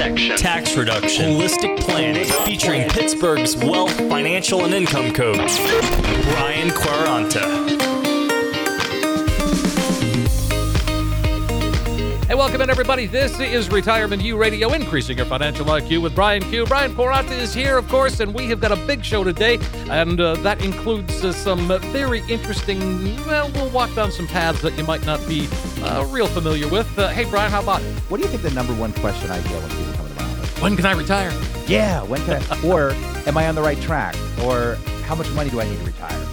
Asset protection. Tax reduction, holistic planning, featuring Pittsburgh's wealth, financial, and income coach, Brian Quaranta. Hey, welcome in, everybody. This is Retirement U Radio, increasing your financial IQ with Brian Q. Brian Quaranta is here, of course, and we have got a big show today, and uh, that includes uh, some very interesting. Well, we'll walk down some paths that you might not be uh, real familiar with. Uh, hey, Brian, how about it? What do you think the number one question I get when people When can I retire? Yeah, when can I? or am I on the right track? Or how much money do I need to retire?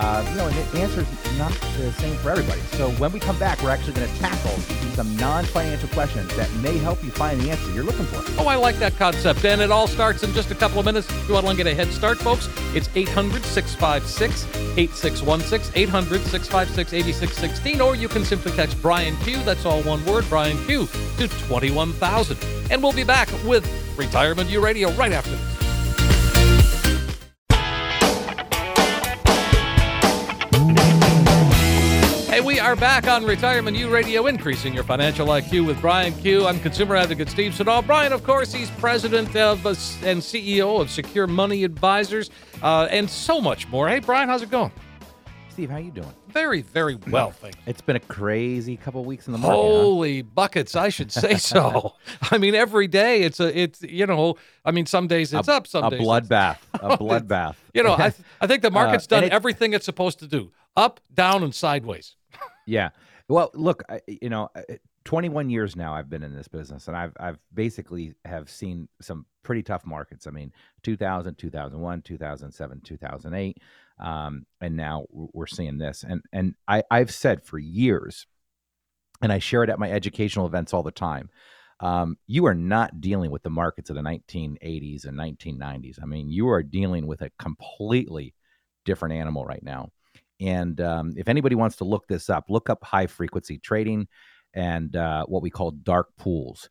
Uh, you know, and the answer is not the same for everybody. So when we come back, we're actually going to tackle some non-financial questions that may help you find the answer you're looking for. Oh, I like that concept. And it all starts in just a couple of minutes. If you want to get a head start, folks, it's 800 656 8616, 800 656 8616, or you can simply text Brian Q. That's all one word, Brian Q, to 21000. And we'll be back with Retirement U Radio right after this. Are back on Retirement U Radio, increasing your financial IQ with Brian Q. I'm consumer advocate Steve Siddall. Brian, of course, he's president of uh, and CEO of Secure Money Advisors, uh, and so much more. Hey, Brian, how's it going? Steve, how you doing? Very, very well, thank you. It's been a crazy couple weeks in the market. huh? Holy buckets, I should say so. I mean, every day it's a, it's you know, I mean, some days it's a, up, some a days bloodbath. A bloodbath. You know, I, I think the market's Uh, done it- everything it's supposed to do: up, down, and sideways. Yeah. Well, look, I, you know, uh, 21 years now I've been in this business and I've I've basically have seen some pretty tough markets. I mean, 2000, 2001, 2007, 2008, um, and now we're seeing this. And and I I've said for years, and I share it at my educational events all the time. Um, you are not dealing with the markets of the 1980s and 1990s. I mean, you are dealing with a completely different animal right now. And um, if anybody wants to look this up, look up high frequency trading and uh, what we call dark pools.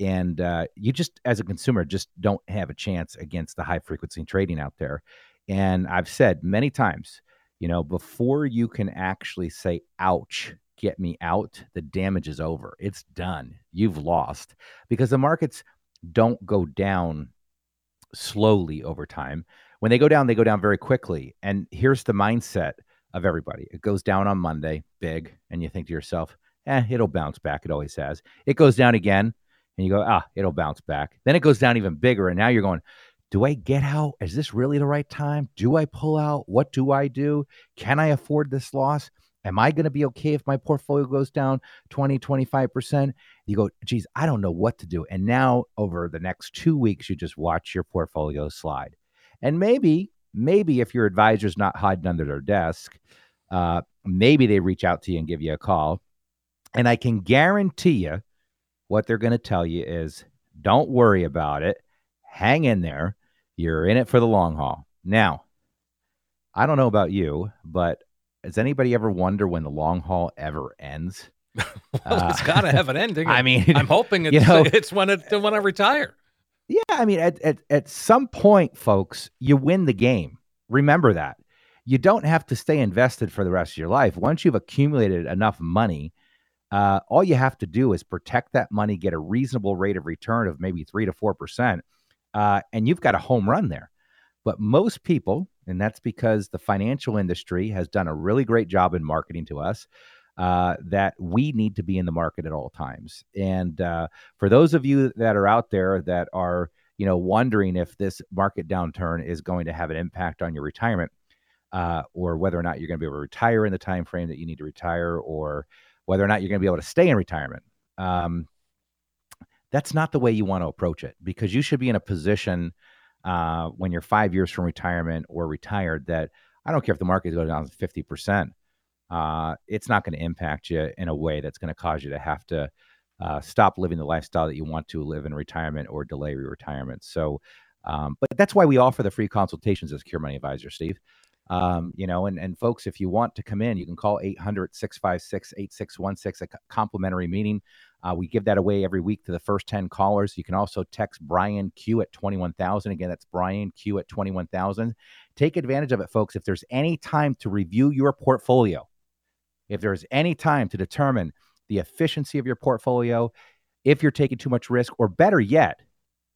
And uh, you just, as a consumer, just don't have a chance against the high frequency trading out there. And I've said many times, you know, before you can actually say, ouch, get me out, the damage is over. It's done. You've lost because the markets don't go down slowly over time. When they go down, they go down very quickly. And here's the mindset of everybody it goes down on Monday, big, and you think to yourself, eh, it'll bounce back. It always has. It goes down again, and you go, ah, it'll bounce back. Then it goes down even bigger. And now you're going, do I get out? Is this really the right time? Do I pull out? What do I do? Can I afford this loss? Am I going to be okay if my portfolio goes down 20, 25%? You go, geez, I don't know what to do. And now over the next two weeks, you just watch your portfolio slide. And maybe, maybe if your advisor's not hiding under their desk, uh, maybe they reach out to you and give you a call. And I can guarantee you what they're going to tell you is don't worry about it. Hang in there. You're in it for the long haul. Now, I don't know about you, but does anybody ever wonder when the long haul ever ends? Well, it's Uh, got to have an ending. I mean, I'm hoping it's, you know- it's when it when I retire. Yeah, I mean, at, at at some point, folks, you win the game. Remember that. You don't have to stay invested for the rest of your life. Once you've accumulated enough money, uh, all you have to do is protect that money, get a reasonable rate of return of maybe three to four percent, uh, and you've got a home run there. But most people, and that's because the financial industry has done a really great job in marketing to us, uh, that we need to be in the market at all times. And uh, for those of you that are out there that are, you know, wondering if this market downturn is going to have an impact on your retirement, uh, or whether or not you're going to be able to retire in the time frame that you need to retire, or whether or not you're going to be able to stay in retirement. Um, that's not the way you want to approach it because you should be in a position uh, when you're five years from retirement or retired that I don't care if the market goes down 50%, uh, it's not going to impact you in a way that's going to cause you to have to uh, stop living the lifestyle that you want to live in retirement or delay your retirement. So, Um, but that's why we offer the free consultations as Secure Money Advisor, Steve. Um, you know, and, and folks, if you want to come in, you can call 800 656 8616, a complimentary meeting. Uh, we give that away every week to the first 10 callers. You can also text Brian Q at 21,000. Again, that's Brian Q at 21,000. Take advantage of it, folks. If there's any time to review your portfolio, if there's any time to determine the efficiency of your portfolio, if you're taking too much risk, or better yet,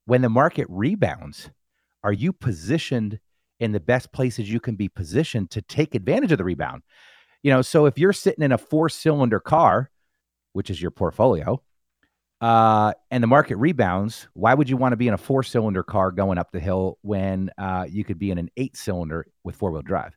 when the market rebounds, are you positioned in the best places you can be positioned to take advantage of the rebound? You know, so if you're sitting in a four cylinder car, which is your portfolio, uh, and the market rebounds, why would you want to be in a four cylinder car going up the hill when uh, you could be in an eight cylinder with four wheel drive?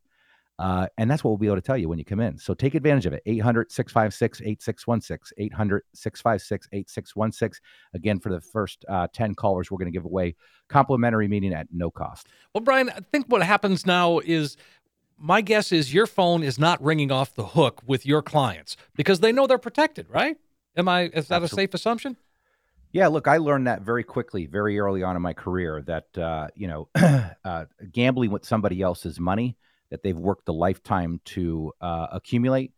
Uh, and that's what we'll be able to tell you when you come in. So take advantage of it. 800 656 8616. 800 656 8616. Again, for the first uh, 10 callers, we're going to give away complimentary meeting at no cost. Well, Brian, I think what happens now is my guess is your phone is not ringing off the hook with your clients because they know they're protected, right? Am I, is that Absolutely. a safe assumption? Yeah, look, I learned that very quickly, very early on in my career that, uh, you know, uh, gambling with somebody else's money that they've worked a lifetime to uh, accumulate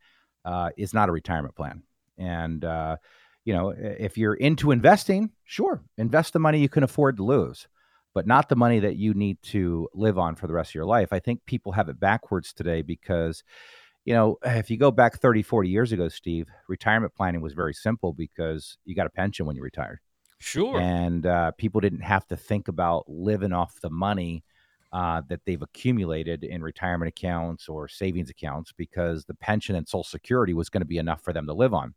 uh, is not a retirement plan. And, uh, you know, if you're into investing, sure, invest the money you can afford to lose, but not the money that you need to live on for the rest of your life. I think people have it backwards today because, you know, if you go back 30, 40 years ago, Steve, retirement planning was very simple because you got a pension when you retired. Sure. And uh, people didn't have to think about living off the money uh, that they've accumulated in retirement accounts or savings accounts because the pension and Social Security was going to be enough for them to live on.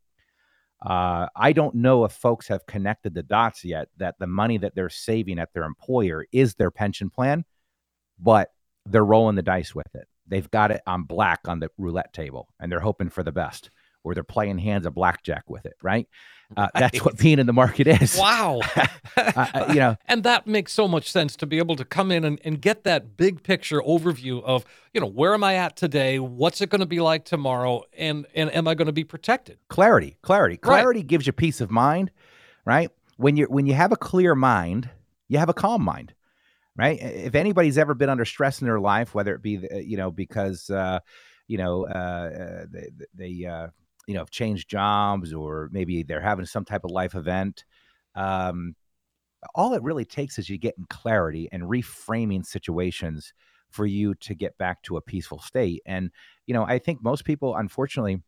Uh, I don't know if folks have connected the dots yet that the money that they're saving at their employer is their pension plan, but they're rolling the dice with it. They've got it on black on the roulette table and they're hoping for the best or they're playing hands of blackjack with it, right? Uh, right. That's what being in the market is. Wow. Uh, uh, you know, and that makes so much sense to be able to come in and, and get that big picture overview of, you know, where am I at today? What's it going to be like tomorrow? And, and am I going to be protected? Clarity, clarity, clarity right. gives you peace of mind, right? When you when you have a clear mind, you have a calm mind right? If anybody's ever been under stress in their life, whether it be, you know, because, uh, you know, uh, they, they uh, you know, have changed jobs or maybe they're having some type of life event. Um, all it really takes is you getting clarity and reframing situations for you to get back to a peaceful state. And, you know, I think most people, unfortunately,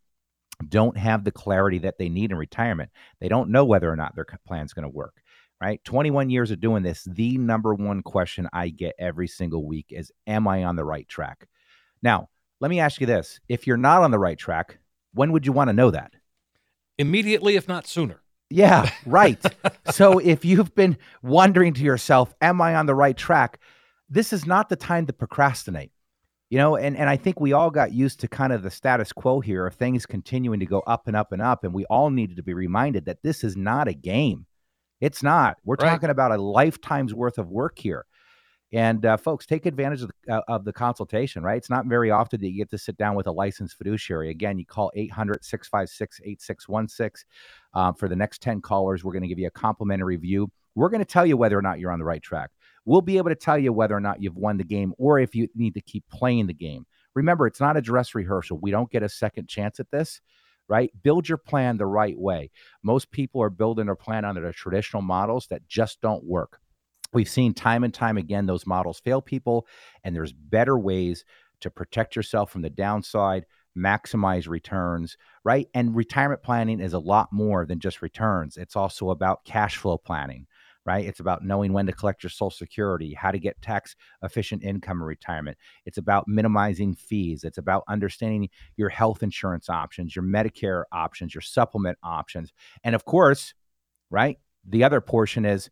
don't have the clarity that they need in retirement. They don't know whether or not their plan is going to work, right? 21 years of doing this, the number one question I get every single week is Am I on the right track? Now, let me ask you this if you're not on the right track, when would you want to know that? Immediately, if not sooner. Yeah, right. so if you've been wondering to yourself, am I on the right track? This is not the time to procrastinate. You know, and, and I think we all got used to kind of the status quo here of things continuing to go up and up and up. And we all needed to be reminded that this is not a game. It's not. We're right. talking about a lifetime's worth of work here. And uh, folks, take advantage of the, uh, of the consultation, right? It's not very often that you get to sit down with a licensed fiduciary. Again, you call 800 656 8616. Uh, for the next 10 callers, we're going to give you a complimentary review. We're going to tell you whether or not you're on the right track. We'll be able to tell you whether or not you've won the game or if you need to keep playing the game. Remember, it's not a dress rehearsal. We don't get a second chance at this right? Build your plan the right way. Most people are building their plan under the traditional models that just don't work. We've seen time and time again those models fail people, and there's better ways to protect yourself from the downside, maximize returns, right? And retirement planning is a lot more than just returns. It's also about cash flow planning, right? It's about knowing when to collect your Social Security, how to get tax efficient income in retirement. It's about minimizing fees. It's about understanding your health insurance options, your Medicare options, your supplement options. And of course, right? The other portion is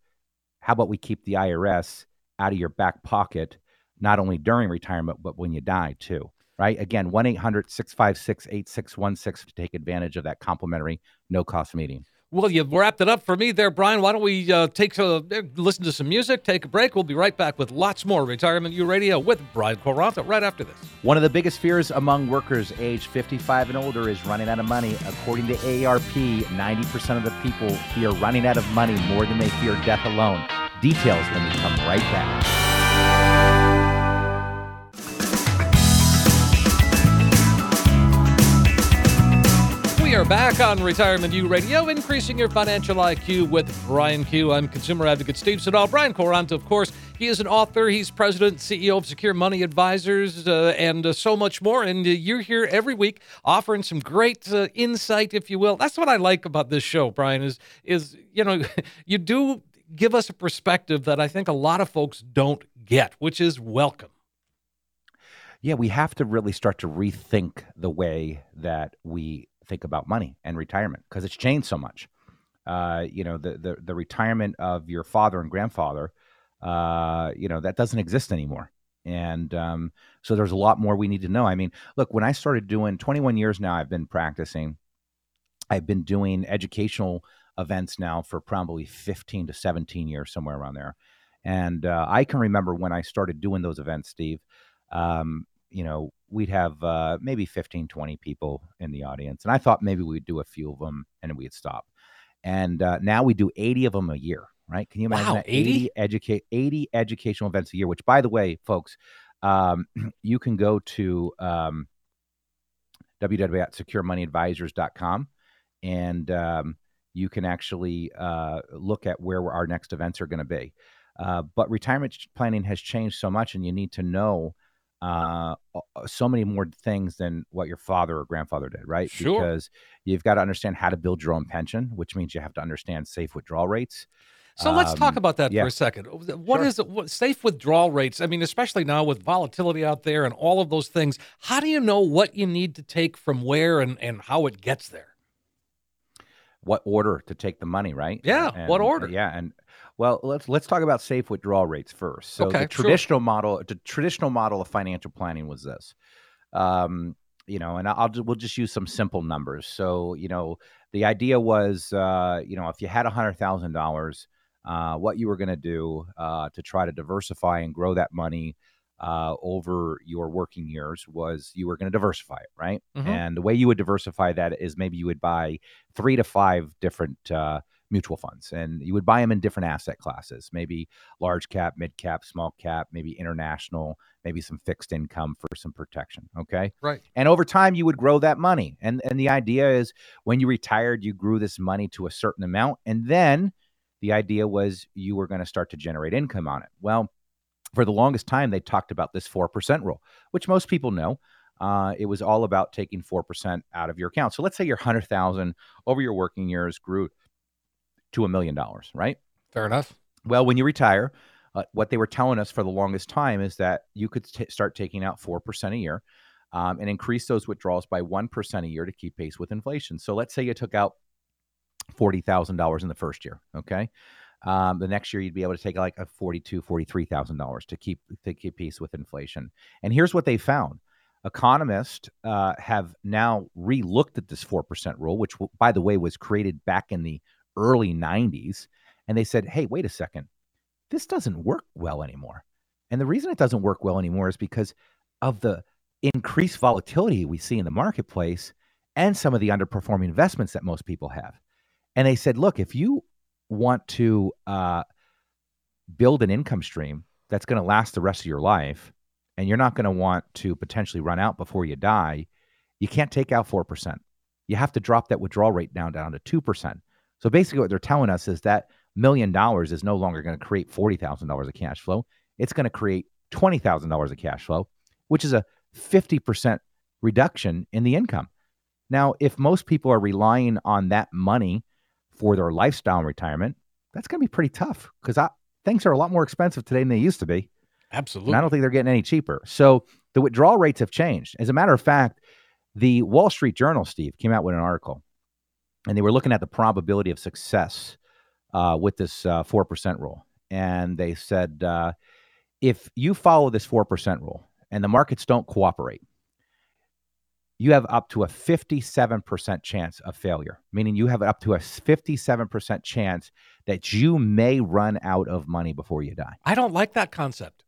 how about we keep the IRS out of your back pocket, not only during retirement, but when you die too? Right. Again, 1 800 656 8616 to take advantage of that complimentary no cost meeting. Well, you've wrapped it up for me there, Brian. Why don't we uh, take a, listen to some music, take a break? We'll be right back with lots more Retirement U Radio with Brian Quaranta right after this. One of the biggest fears among workers age 55 and older is running out of money. According to AARP, 90% of the people fear running out of money more than they fear death alone. Details when we come right back. Are back on Retirement U Radio, increasing your financial IQ with Brian Q. I'm consumer advocate Steve Siddall. Brian Quaranta, of course, he is an author. He's president, CEO of Secure Money Advisors, uh, and uh, so much more. And uh, you're here every week offering some great uh, insight, if you will. That's what I like about this show, Brian. Is is you know you do give us a perspective that I think a lot of folks don't get, which is welcome. Yeah, we have to really start to rethink the way that we think about money and retirement because it's changed so much. Uh, you know, the, the the retirement of your father and grandfather, uh, you know, that doesn't exist anymore. And um, so there's a lot more we need to know. I mean, look, when I started doing 21 years now, I've been practicing. I've been doing educational events now for probably 15 to 17 years, somewhere around there. And uh, I can remember when I started doing those events, Steve. Um, you know, we'd have uh, maybe 15, 20 people in the audience. And I thought maybe we'd do a few of them and we'd stop. And uh, now we do 80 of them a year, right? Can you imagine Wow, that? 80? 80, educate, 80 educational events a year, which, by the way, folks, um, you can go to um, www.securemoneyadvisors.com and um, you can actually uh, look at where our next events are going to be. Uh, but retirement planning has changed so much, and you need to know uh, so many more things than what your father or grandfather did, right? Sure. Because you've got to understand how to build your own pension, which means you have to understand safe withdrawal rates. So let's talk Um, about that yeah. for a second. What Sure. is? What, safe withdrawal rates? I mean, especially now with volatility out there and all of those things. How do you know what you need to take from where and, and how it gets there? what order to take the money, right? Yeah, what order? Yeah, and well, let's let's talk about safe withdrawal rates first. So Okay, the sure. traditional model, the traditional model of financial planning was this. Um, you know, and I'll we'll just use some simple numbers. So, you know, the idea was, uh, you know, if you had a hundred thousand dollars, uh, what you were going to do uh, to try to diversify and grow that money uh, over your working years was you were going to diversify it, right? Mhm. And the way you would diversify that is maybe you would buy three to five different uh, mutual funds, and you would buy them in different asset classes, maybe large cap, mid cap, small cap, maybe international, maybe some fixed income for some protection. Okay. Right. And over time, you would grow that money. And and the idea is when you retired, you grew this money to a certain amount, and then the idea was you were going to start to generate income on it. Well, for the longest time, they talked about this four percent rule, which most people know. Uh, it was all about taking four percent out of your account. So let's say your hundred thousand over your working years grew to a million dollars, right? Fair enough. Well, when you retire, uh, what they were telling us for the longest time is that you could t- start taking out 4% a year um, and increase those withdrawals by 1% a year to keep pace with inflation. So let's say you took out $40,000 in the first year, okay? Um, the next year you'd be able to take like a $42,000, $43,000 to keep to keep pace with inflation. And here's what they found. Economists uh, have now re-looked at this 4% rule, which, by the way, was created back in the early 90s. And they said, hey, wait a second. This doesn't work well anymore. And the reason it doesn't work well anymore is because of the increased volatility we see in the marketplace and some of the underperforming investments that most people have. And they said, look, if you want to uh, build an income stream that's going to last the rest of your life, and you're not going to want to potentially run out before you die, you can't take out 4%. You have to drop that withdrawal rate down down to 2%. So basically, what they're telling us is that million dollars is no longer going to create $40,000 of cash flow. It's going to create $20,000 of cash flow, which is a 50% reduction in the income. Now, if most people are relying on that money for their lifestyle and retirement, that's going to be pretty tough because things are a lot more expensive today than they used to be. Absolutely. And I don't think they're getting any cheaper. So the withdrawal rates have changed. As a matter of fact, the Wall Street Journal, Steve, came out with an article and they were looking at the probability of success uh, with this uh, 4% rule. And they said uh, if you follow this 4% rule and the markets don't cooperate, you have up to a 57% chance of failure, meaning you have up to a 57% chance that you may run out of money before you die. I don't like that concept.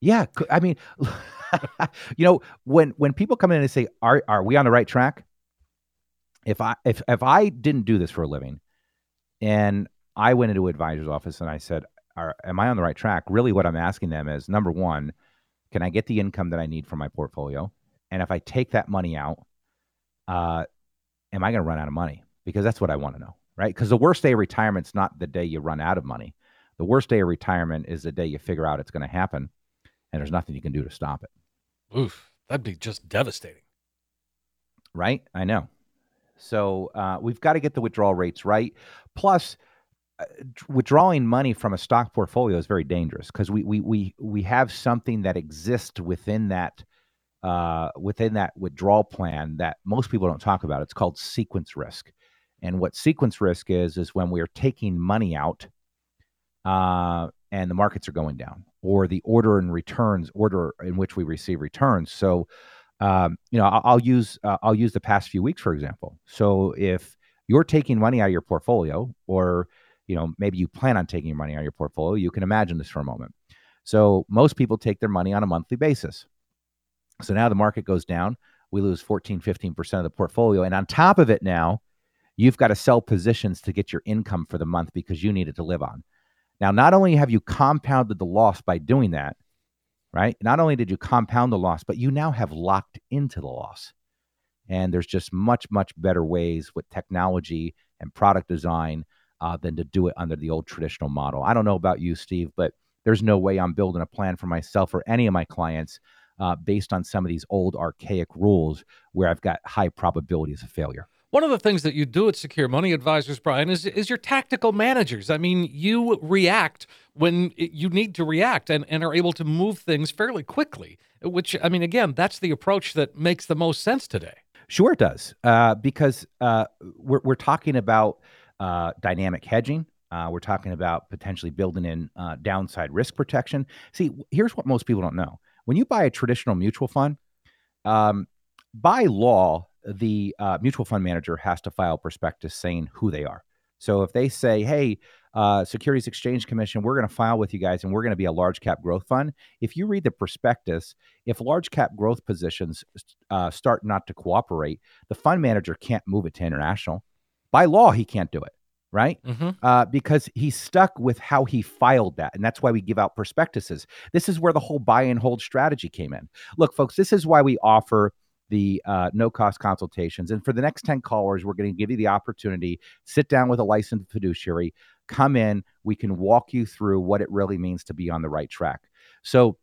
Yeah, I mean, you know, when when people come in and say, "Are are we on the right track?" If I if if I didn't do this for a living, and I went into an advisor's office and I said, are am I on the right track? Really, what I'm asking them is number one, can I get the income that I need from my portfolio? And if I take that money out, uh, am I going to run out of money? Because that's what I want to know, right? Because the worst day of retirement's not the day you run out of money. The worst day of retirement is the day you figure out it's going to happen, and there's nothing you can do to stop it. Oof, that'd be just devastating. Right? I know. So uh, we've got to get the withdrawal rates right. Plus, uh, withdrawing money from a stock portfolio is very dangerous because we we we we have something that exists within that uh, within that withdrawal plan that most people don't talk about. It's called sequence risk, and what sequence risk is is when we are taking money out, uh, and the markets are going down, or the order and returns order in which we receive returns. So, um, you know, I'll, I'll use uh, I'll use the past few weeks for example. So if you're taking money out of your portfolio, or you know, maybe you plan on taking money out of your portfolio, you can imagine this for a moment. So most people take their money on a monthly basis. So now the market goes down, we lose 14, 15% of the portfolio. And on top of it now, you've got to sell positions to get your income for the month because you need it to live on. Now, not only have you compounded the loss by doing that, right? Not only did you compound the loss, but you now have locked into the loss. And there's just much, much better ways with technology and product design uh, than to do it under the old traditional model. I don't know about you, Steve, but there's no way I'm building a plan for myself or any of my clients uh, based on some of these old archaic rules where I've got high probabilities of failure. One of the things that you do at Secure Money Advisors, Brian, is is your tactical managers. I mean, you react when you need to react and, and are able to move things fairly quickly, which, I mean, again, that's the approach that makes the most sense today. Sure, it does. Uh, because uh, we're, we're talking about uh, dynamic hedging. Uh, we're talking about potentially building in uh, downside risk protection. See, here's what most people don't know: when you buy a traditional mutual fund, um, by law, the uh, mutual fund manager has to file prospectus saying who they are. So if they say, "Hey, uh, Securities Exchange Commission, we're going to file with you guys, and we're going to be a large cap growth fund," if you read the prospectus, if large cap growth positions uh, start not to cooperate, the fund manager can't move it to international by law, he can't do it, right? Mm-hmm. Uh, because he's stuck with how he filed that. And that's why we give out prospectuses. This is where the whole buy and hold strategy came in. Look, folks, this is why we offer the uh, no cost consultations. And for the next 10 callers, we're going to give you the opportunity, sit down with a licensed fiduciary, come in, we can walk you through what it really means to be on the right track. So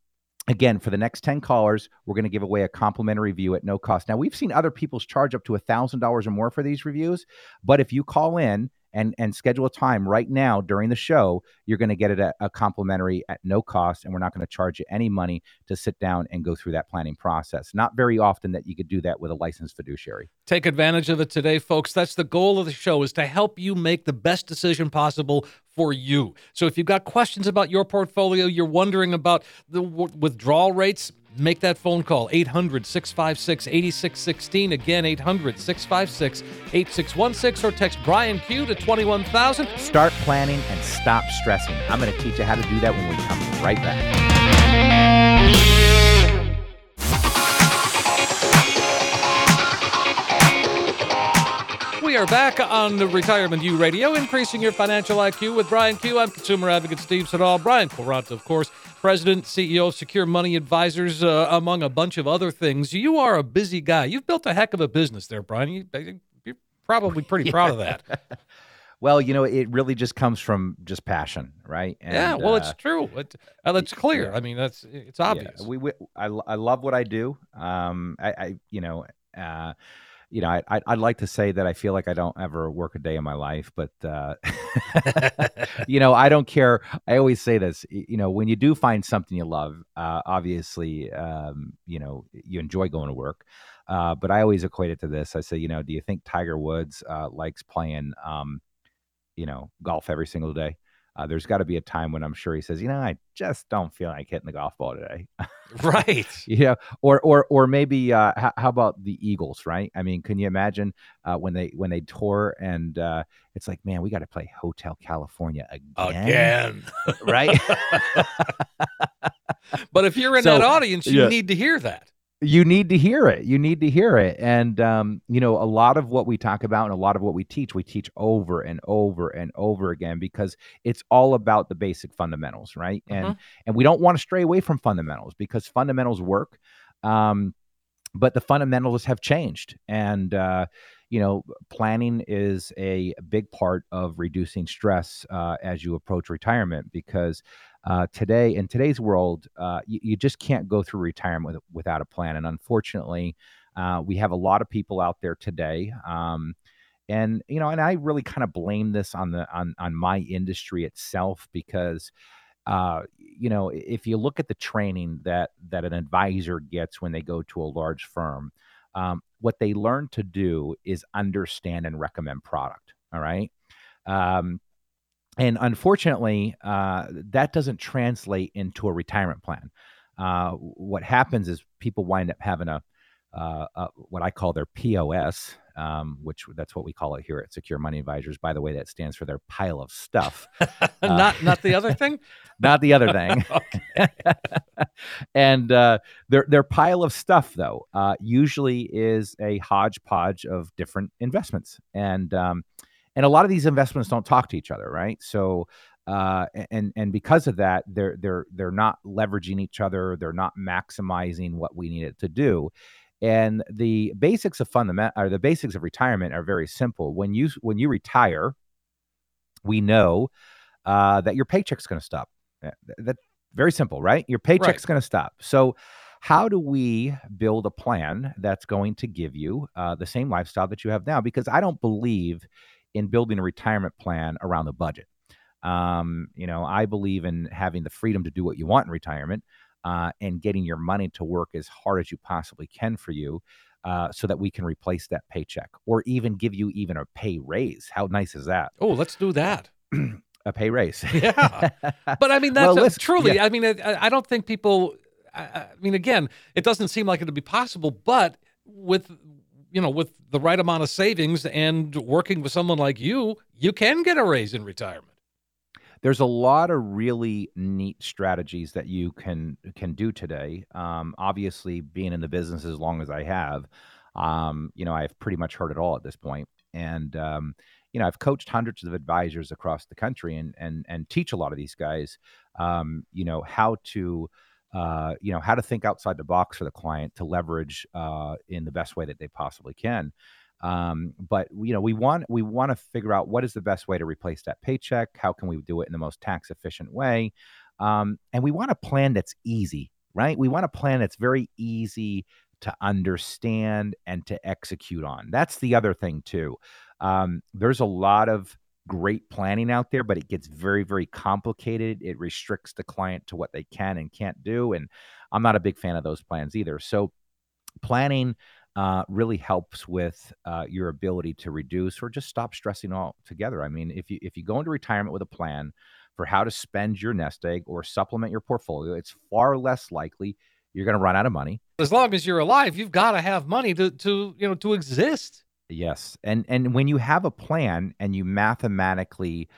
Again, for the next 10 callers, we're going to give away a complimentary review at no cost. Now, we've seen other people's charge up to $1,000 or more for these reviews, but if you call in and and schedule a time right now during the show, you're going to get it a complimentary at no cost, and we're not going to charge you any money to sit down and go through that planning process. Not very often that you could do that with a licensed fiduciary. Take advantage of it today, folks. That's the goal of the show is to help you make the best decision possible for you. So if you've got questions about your portfolio, you're wondering about the w- withdrawal rates, make that phone call 800 656 8616 again 800 656 8616 or text brian q to 21000 Start planning and stop stressing. I'm going to teach you how to do that when we come right back. We are back on the retirement u radio increasing your financial iq with brian q i'm consumer advocate steve siddall brian Quaranta, of course president ceo of secure money advisors uh, among a bunch of other things you are a busy guy you've built a heck of a business there brian you, you're probably pretty proud of that Well, you know, it really just comes from just passion, right? And, yeah, well, it's uh, true. It, uh, it's clear. yeah. I mean, that's it's yeah, obvious. we, we I, I love what I do. Um, I, I you know, uh, you know, I, I'd like to say that I feel like I don't ever work a day in my life, but uh, you know, I don't care. I always say this. You know, when you do find something you love, uh, obviously, um, you know, you enjoy going to work. Uh, but I always equate it to this. I say, you know, do you think Tiger Woods uh, likes playing, um, you know, golf every single day? Uh, there's got to be a time when I'm sure he says, you know, I just don't feel like hitting the golf ball today. right. yeah, or or or maybe uh, how, how about the Eagles? Right? I mean, can you imagine uh, when they when they tour and uh, it's like, man, we got to play Hotel California again, Again. right? But if you're in So, that audience, you yeah. need to hear that. You need to hear it. You need to hear it. And, um, you know, a lot of what we talk about and a lot of what we teach, we teach over and over and over again because it's all about the basic fundamentals, right? And Mhm. and we don't want to stray away from fundamentals because fundamentals work. Um, but the fundamentals have changed. And, uh, you know, planning is a big part of reducing stress uh, as you approach retirement because uh, today, in today's world, uh, you, you just can't go through retirement with, without a plan. And unfortunately, uh, we have a lot of people out there today. Um, and you know, and I really kind of blame this on the on on my industry itself because uh, you know, if you look at the training that that an advisor gets when they go to a large firm, um, what they learn to do is understand and recommend product. All right. Um, and unfortunately, uh, that doesn't translate into a retirement plan. Uh, what happens is people wind up having a, uh, uh, what I call their POS, um, which that's what we call it here at Secure Money Advisors. By the way, that stands for their pile of stuff, not not the other thing. not the other thing. and uh, their their pile of stuff, though, uh, usually is a hodgepodge of different investments, and um, and a lot of these investments don't talk to each other, right? So. Uh, and and because of that, they're they're they're not leveraging each other. They're not maximizing what we need it to do. And the basics of fundament or the basics of retirement are very simple. When you when you retire, we know uh, that your paycheck's going to stop. That, that very simple, right? Your paycheck's Right. going to stop. So, how do we build a plan that's going to give you uh, the same lifestyle that you have now? Because I don't believe in building a retirement plan around the budget. Um, you know, I believe in having the freedom to do what you want in retirement uh, and getting your money to work as hard as you possibly can for you. Uh, so that we can replace that paycheck or even give you even a pay raise. How nice is that? Oh, let's do that. A pay raise. Yeah. But I mean, that's Well, a- truly. I mean, I, I don't think people. I, I mean, again, it doesn't seem like it would be possible, but with you know, with the right amount of savings and working with someone like you, you can get a raise in retirement. there's a lot of really neat strategies that you can can do today. Um, obviously, being in the business as long as I have, um, you know, I've pretty much heard it all at this point. and um, you know, I've coached hundreds of advisors across the country, and and and teach a lot of these guys, um, you know, how to. Uh, you know how to think outside the box for the client to leverage uh, in the best way that they possibly can. Um, but you know we want we want to figure out what is the best way to replace that paycheck how can we do it in the most tax efficient way um, and we want a plan that's easy right? We want a plan that's very easy to understand and to execute on. That's the other thing too. Um, there's a lot of great planning out there but it gets very very complicated it restricts the client to what they can and can't do and i'm not a big fan of those plans either so planning uh, really helps with uh, your ability to reduce or just stop stressing altogether. I mean, if you if you go into retirement with a plan for how to spend your nest egg or supplement your portfolio, it's far less likely you're going to run out of money. As long as you're alive, you've got to have money to to you know to exist. Yes, and and when you have a plan and you mathematically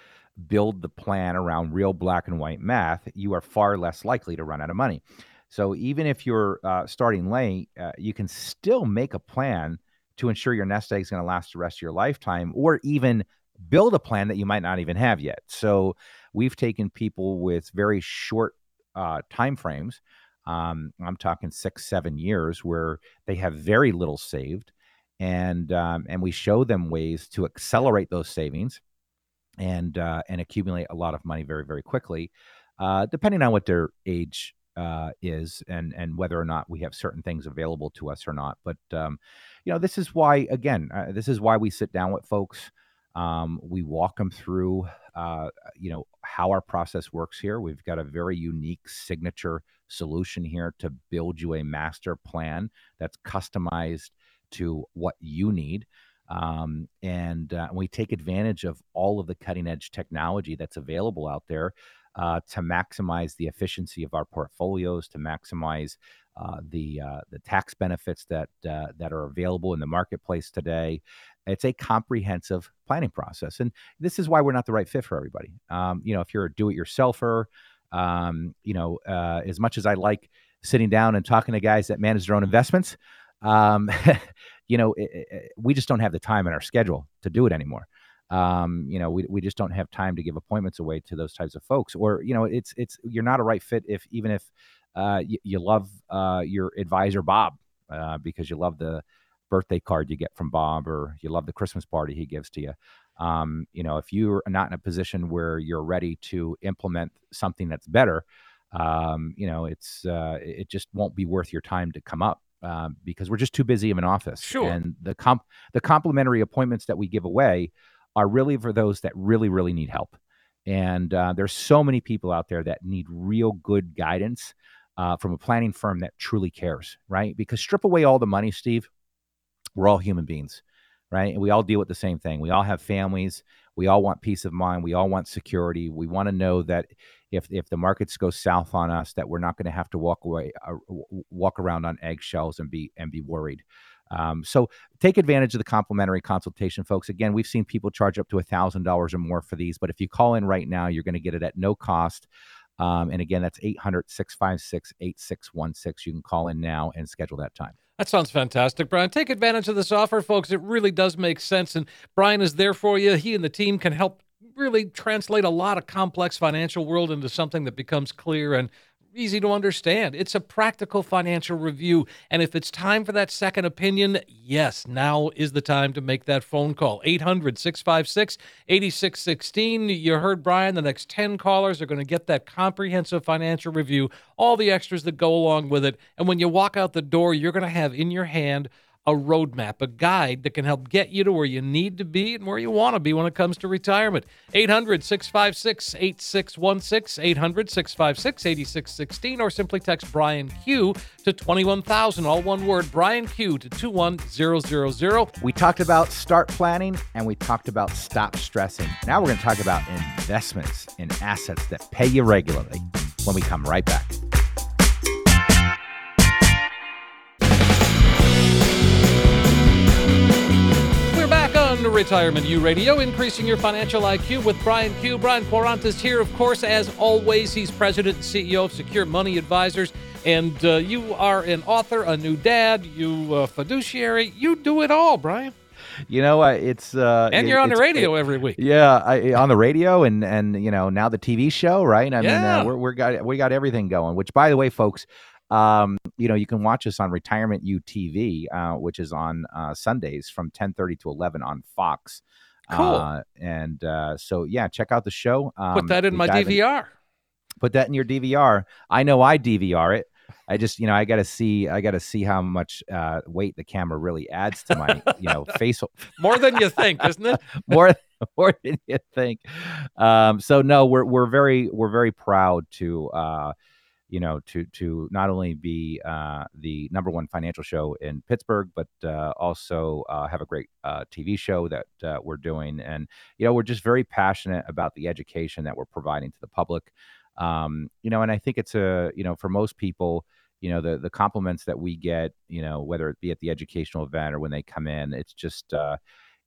build the plan around real black and white math, you are far less likely to run out of money. So even if you're uh, starting late, uh, you can still make a plan to ensure your nest egg is going to last the rest of your lifetime, or even build a plan that you might not even have yet. So we've taken people with very short uh, time frames. Um, I'm talking six, seven years, where they have very little saved, and um, and we show them ways to accelerate those savings and uh, and accumulate a lot of money very, very quickly, uh, depending on what their age uh, is and and whether or not we have certain things available to us or not. But um, you know, this is why again, uh, this is why we sit down with folks. Um, we walk them through, uh, you know, how our process works here. We've got a very unique signature solution here to build you a master plan that's customized to what you need. Um, and uh, we take advantage of all of the cutting edge technology that's available out there uh, to maximize the efficiency of our portfolios, to maximize uh, the uh, the tax benefits that uh, that are available in the marketplace today. It's a comprehensive planning process, and this is why we're not the right fit for everybody. Um, you know, if you're a do-it-yourselfer, um, you know, uh, as much as I like sitting down and talking to guys that manage their own investments. Um, you know, it, it, we just don't have the time in our schedule to do it anymore. Um, you know, we, we just don't have time to give appointments away to those types of folks. Or, you know, it's it's you're not a right fit if even if uh, you, you love uh, your advisor Bob uh, because you love the birthday card you get from Bob or you love the Christmas party he gives to you. Um, you know, if you're not in a position where you're ready to implement something that's better, um, you know, it's uh, it just won't be worth your time to come up uh, because we're just too busy of an office. Sure. And the comp the complimentary appointments that we give away are really for those that really really need help. And uh, there's so many people out there that need real good guidance uh, from a planning firm that truly cares, right? Because strip away all the money, Steve. We're all human beings, right? And we all deal with the same thing. We all have families. We all want peace of mind. We all want security. We want to know that if if the markets go south on us, that we're not going to have to walk away, uh, walk around on eggshells and be and be worried. Um, so take advantage of the complimentary consultation, folks. Again, we've seen people charge up to a thousand dollars or more for these, but if you call in right now, you're going to get it at no cost. Um, and again, that's 800 656 8616. You can call in now and schedule that time. That sounds fantastic, Brian. Take advantage of this offer, folks. It really does make sense. And Brian is there for you. He and the team can help really translate a lot of complex financial world into something that becomes clear and easy to understand. It's a practical financial review. And if it's time for that second opinion, yes, now is the time to make that phone call. 800 656 8616. You heard Brian, the next 10 callers are going to get that comprehensive financial review, all the extras that go along with it. And when you walk out the door, you're going to have in your hand a roadmap, a guide that can help get you to where you need to be and where you want to be when it comes to retirement. 800 656 8616, 800 656 8616, or simply text Brian Q to 21000, all one word, Brian Q to 21000. We talked about start planning and we talked about stop stressing. Now we're going to talk about investments in assets that pay you regularly when we come right back. To Retirement U Radio, increasing your financial IQ with Brian Q. Brian Quaranta's here, of course, as always. He's president and CEO of Secure Money Advisors. And uh, you are an author, a new dad, you uh, fiduciary. You do it all, Brian. You know, it's uh, and you're on the radio it, every week. Yeah, I, on the radio, and and you know now the TV show, right? I yeah. mean, uh, we're, we're got we got everything going. Which, by the way, folks, um, you know, you can watch us on Retirement U TV, uh, which is on uh, Sundays from 10:30 to 11 on Fox. Cool. Uh, and uh, so, yeah, check out the show. Um, put that in my DVR. In, put that in your DVR. I know I DVR it. I just, you know, I got to see, I got to see how much uh, weight the camera really adds to my, you know, face. More than you think, isn't it? more, more than you think. Um, so no, we're we're very we're very proud to uh, you know, to to not only be uh, the number one financial show in Pittsburgh, but uh, also uh, have a great uh, TV show that uh, we're doing. And you know, we're just very passionate about the education that we're providing to the public. Um, you know, and I think it's a you know for most people, you know, the the compliments that we get, you know, whether it be at the educational event or when they come in, it's just uh,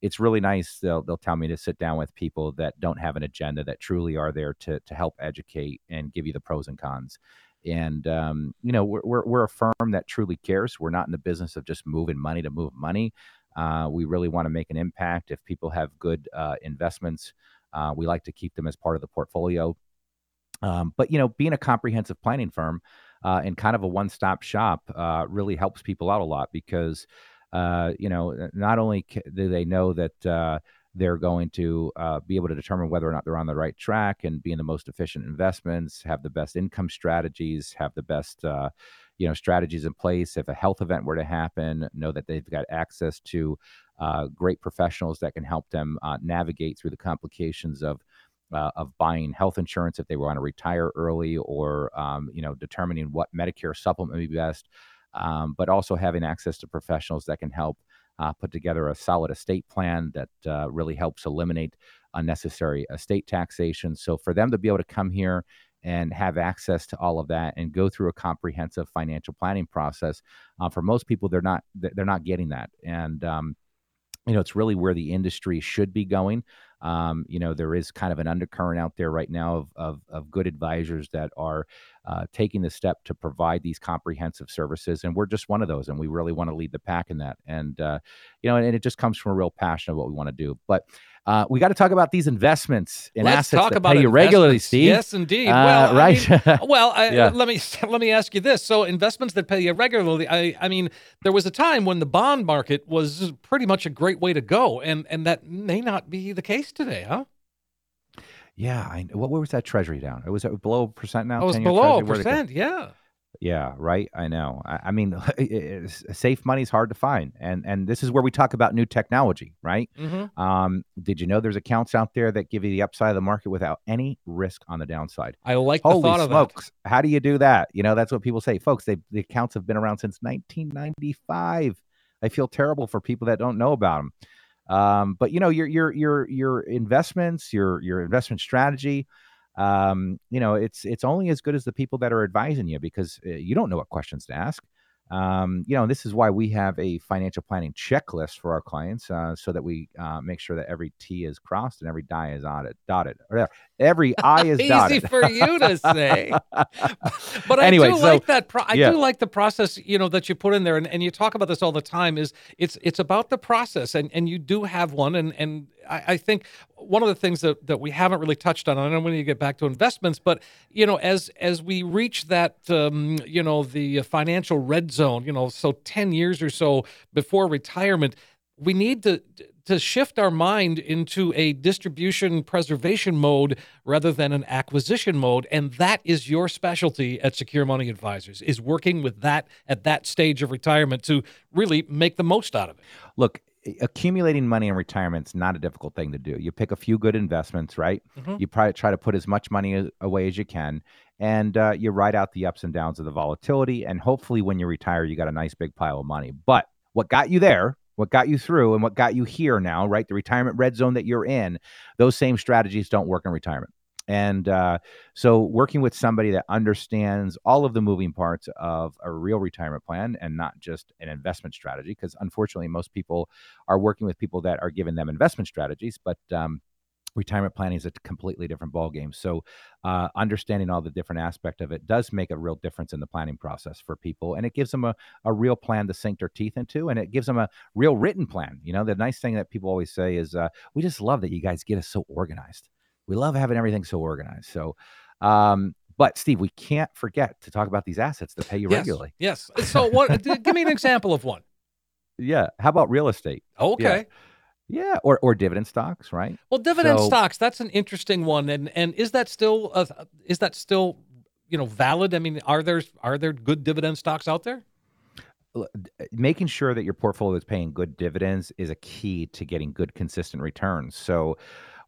it's really nice. They'll they'll tell me to sit down with people that don't have an agenda, that truly are there to to help educate and give you the pros and cons. And um, you know, we're, we're, we're a firm that truly cares. We're not in the business of just moving money to move money. Uh, we really want to make an impact. If people have good uh, investments, uh, we like to keep them as part of the portfolio. Um, but you know, being a comprehensive planning firm uh, and kind of a one-stop shop uh, really helps people out a lot because uh, you know, not only do they know that they're going to uh, be able to determine whether or not they're on the right track and be in the most efficient investments, have the best income strategies, have the best uh, you know strategies in place. If a health event were to happen, know that they've got access to uh, great professionals that can help them uh, navigate through the complications of. Uh, of buying health insurance if they want to retire early, or um, you know, determining what Medicare supplement would be best, um, but also having access to professionals that can help uh, put together a solid estate plan that uh, really helps eliminate unnecessary estate taxation. So for them to be able to come here and have access to all of that and go through a comprehensive financial planning process, uh, for most people they're not they're not getting that, and um, you know it's really where the industry should be going. Um, you know, there is kind of an undercurrent out there right now of, of, of good advisors that are uh, taking the step to provide these comprehensive services. And we're just one of those. And we really want to lead the pack in that. And, uh, you know, and it just comes from a real passion of what we want to do. But uh, we got to talk about these investments in Let's assets talk that about pay you regularly. Steve. Yes, indeed. Uh, well, I right. mean, well, I, Yeah. let me let me ask you this. So, investments that pay you regularly. I, I mean, there was a time when the bond market was pretty much a great way to go, and and that may not be the case today, huh? yeah. I, what where was that treasury down? It was it below a percent now. It was below a Treasury? Where'd it go? percent. Yeah. Yeah, right. I know. I, I mean, safe money is hard to find, and and this is where we talk about new technology, right? Mm-hmm. Um, did you know there's accounts out there that give you the upside of the market without any risk on the downside? I like the Holy thought of that. smokes! How do you do that? You know, that's what people say, folks. They the accounts have been around since 1995. I feel terrible for people that don't know about them. Um, but you know, your your your your investments, your your investment strategy, um, you know, it's it's only as good as the people that are advising you because uh, you don't know what questions to ask. Um, you know, this is why we have a financial planning checklist for our clients, uh, so that we uh, make sure that every T is crossed and every die is dotted. Dotted. Or, Every I is Easy dotted. for you to say. But I Anyway, do so- like that. Pro- I yeah. do like the process, you know, that you put in there, and, and you talk about this all the time. Is it's it's about the process, and and you do have one, and and I, I think one of the things that that we haven't really touched on. I know when you get back to investments, but you know, as as we reach that, um, you know, the financial red zone, you know, so ten years or so before retirement, we need to to shift our mind into a distribution preservation mode rather than an acquisition mode and that is your specialty at secure money advisors is working with that at that stage of retirement to really make the most out of it look accumulating money in retirement is not a difficult thing to do. You pick a few good investments right? Mhm. you probably try to put as much money away as you can and uh, you ride out the ups and downs of the volatility and hopefully when you retire you got a nice big pile of money. But what got you there what got you through and what got you here now right the retirement red zone that you're in those same strategies don't work in retirement and uh, so working with somebody that understands all of the moving parts of a real retirement plan and not just an investment strategy because unfortunately most people are working with people that are giving them investment strategies but um, retirement planning is a completely different ballgame. So uh, understanding all the different aspect of it does make a real difference in the planning process for people and it gives them a, a real plan to sink their teeth into and it gives them a real written plan. You know the nice thing that people always say is uh, we just love that you guys get us so organized we love having everything so organized so um, but steve we can't forget to talk about these assets that pay you yes regularly. yes. So what give me an example of one. Yeah how about real estate? Okay. Yeah or, or dividend stocks right? Well dividend So- stocks that's an interesting one and and is that still uh, is that still you know valid? I mean are there are there good dividend stocks out there? Making sure that your portfolio is paying good dividends is a key to getting good consistent returns. So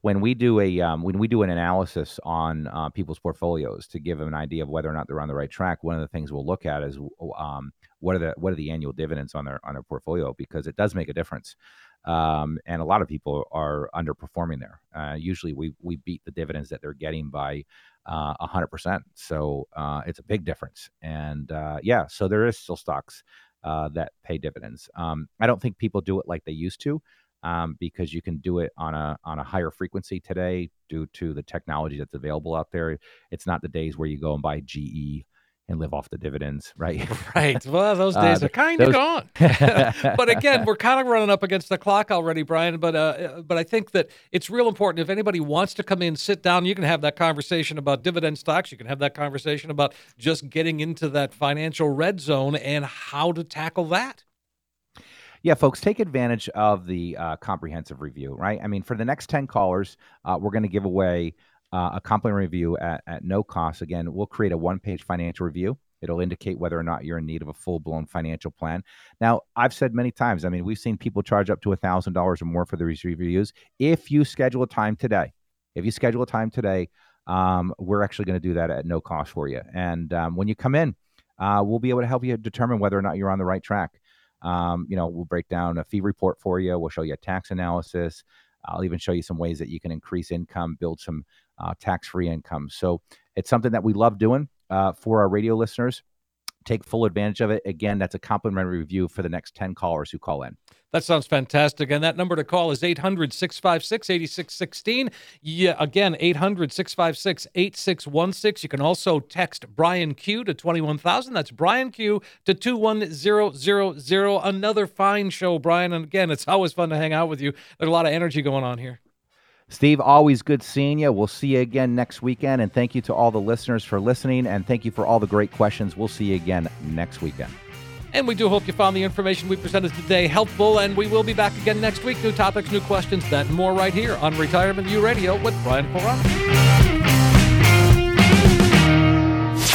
when we do a um, when we do an analysis on uh, people's portfolios to give them an idea of whether or not they're on the right track one of the things we'll look at is um, what are the what are the annual dividends on their on their portfolio? Because it does make a difference. Um, and a lot of people are underperforming there. Uh, usually we we beat the dividends that they're getting by uh, 100% so uh, it's a big difference. And uh, yeah so there is still stocks uh, that pay dividends. Um, I don't think people do it like they used to um, because you can do it on a on a higher frequency today due to the technology that's available out there. It's not the days where you go and buy GE and live off the dividends, right? right well those Uh, days th- are kind of those- gone but again, we're kind of running up against the clock already, Brian. But uh, but I think that it's real important. If anybody wants to come in, sit down, you can have that conversation about dividend stocks. You can have that conversation about just getting into that financial red zone and how to tackle that. Yeah, folks, take advantage of the uh, comprehensive review, right? I mean, for the next 10 callers, uh, we're going to give away uh, a complimentary review at, at no cost. Again, we'll create a one page financial review. It'll indicate whether or not you're in need of a full blown financial plan. Now, I've said many times, I mean, we've seen people charge up to $1,000 or more for these reviews. If you schedule a time today, if you schedule a time today, um, we're actually going to do that at no cost for you. And um, when you come in, uh, we'll be able to help you determine whether or not you're on the right track. Um, you know, we'll break down a fee report for you. We'll show you a tax analysis. I'll even show you some ways that you can increase income, build some uh, tax-free income. So it's something that we love doing uh, for our radio listeners. Take full advantage of it. Again, that's a complimentary review for the next 10 callers who call in. That sounds fantastic. And that number to call is 800 656 8616. Yeah, again, 800 656 8616. You can also text Brian Q to 21000. That's Brian Q to 21000. Another fine show, Brian. And again, it's always fun to hang out with you. There's a lot of energy going on here. Steve, always good seeing you. We'll see you again next weekend. And thank you to all the listeners for listening. And thank you for all the great questions. We'll see you again next weekend. And we do hope you found the information we presented today helpful. And we will be back again next week. New topics, new questions, that more right here on Retirement U Radio with Brian Quaranta.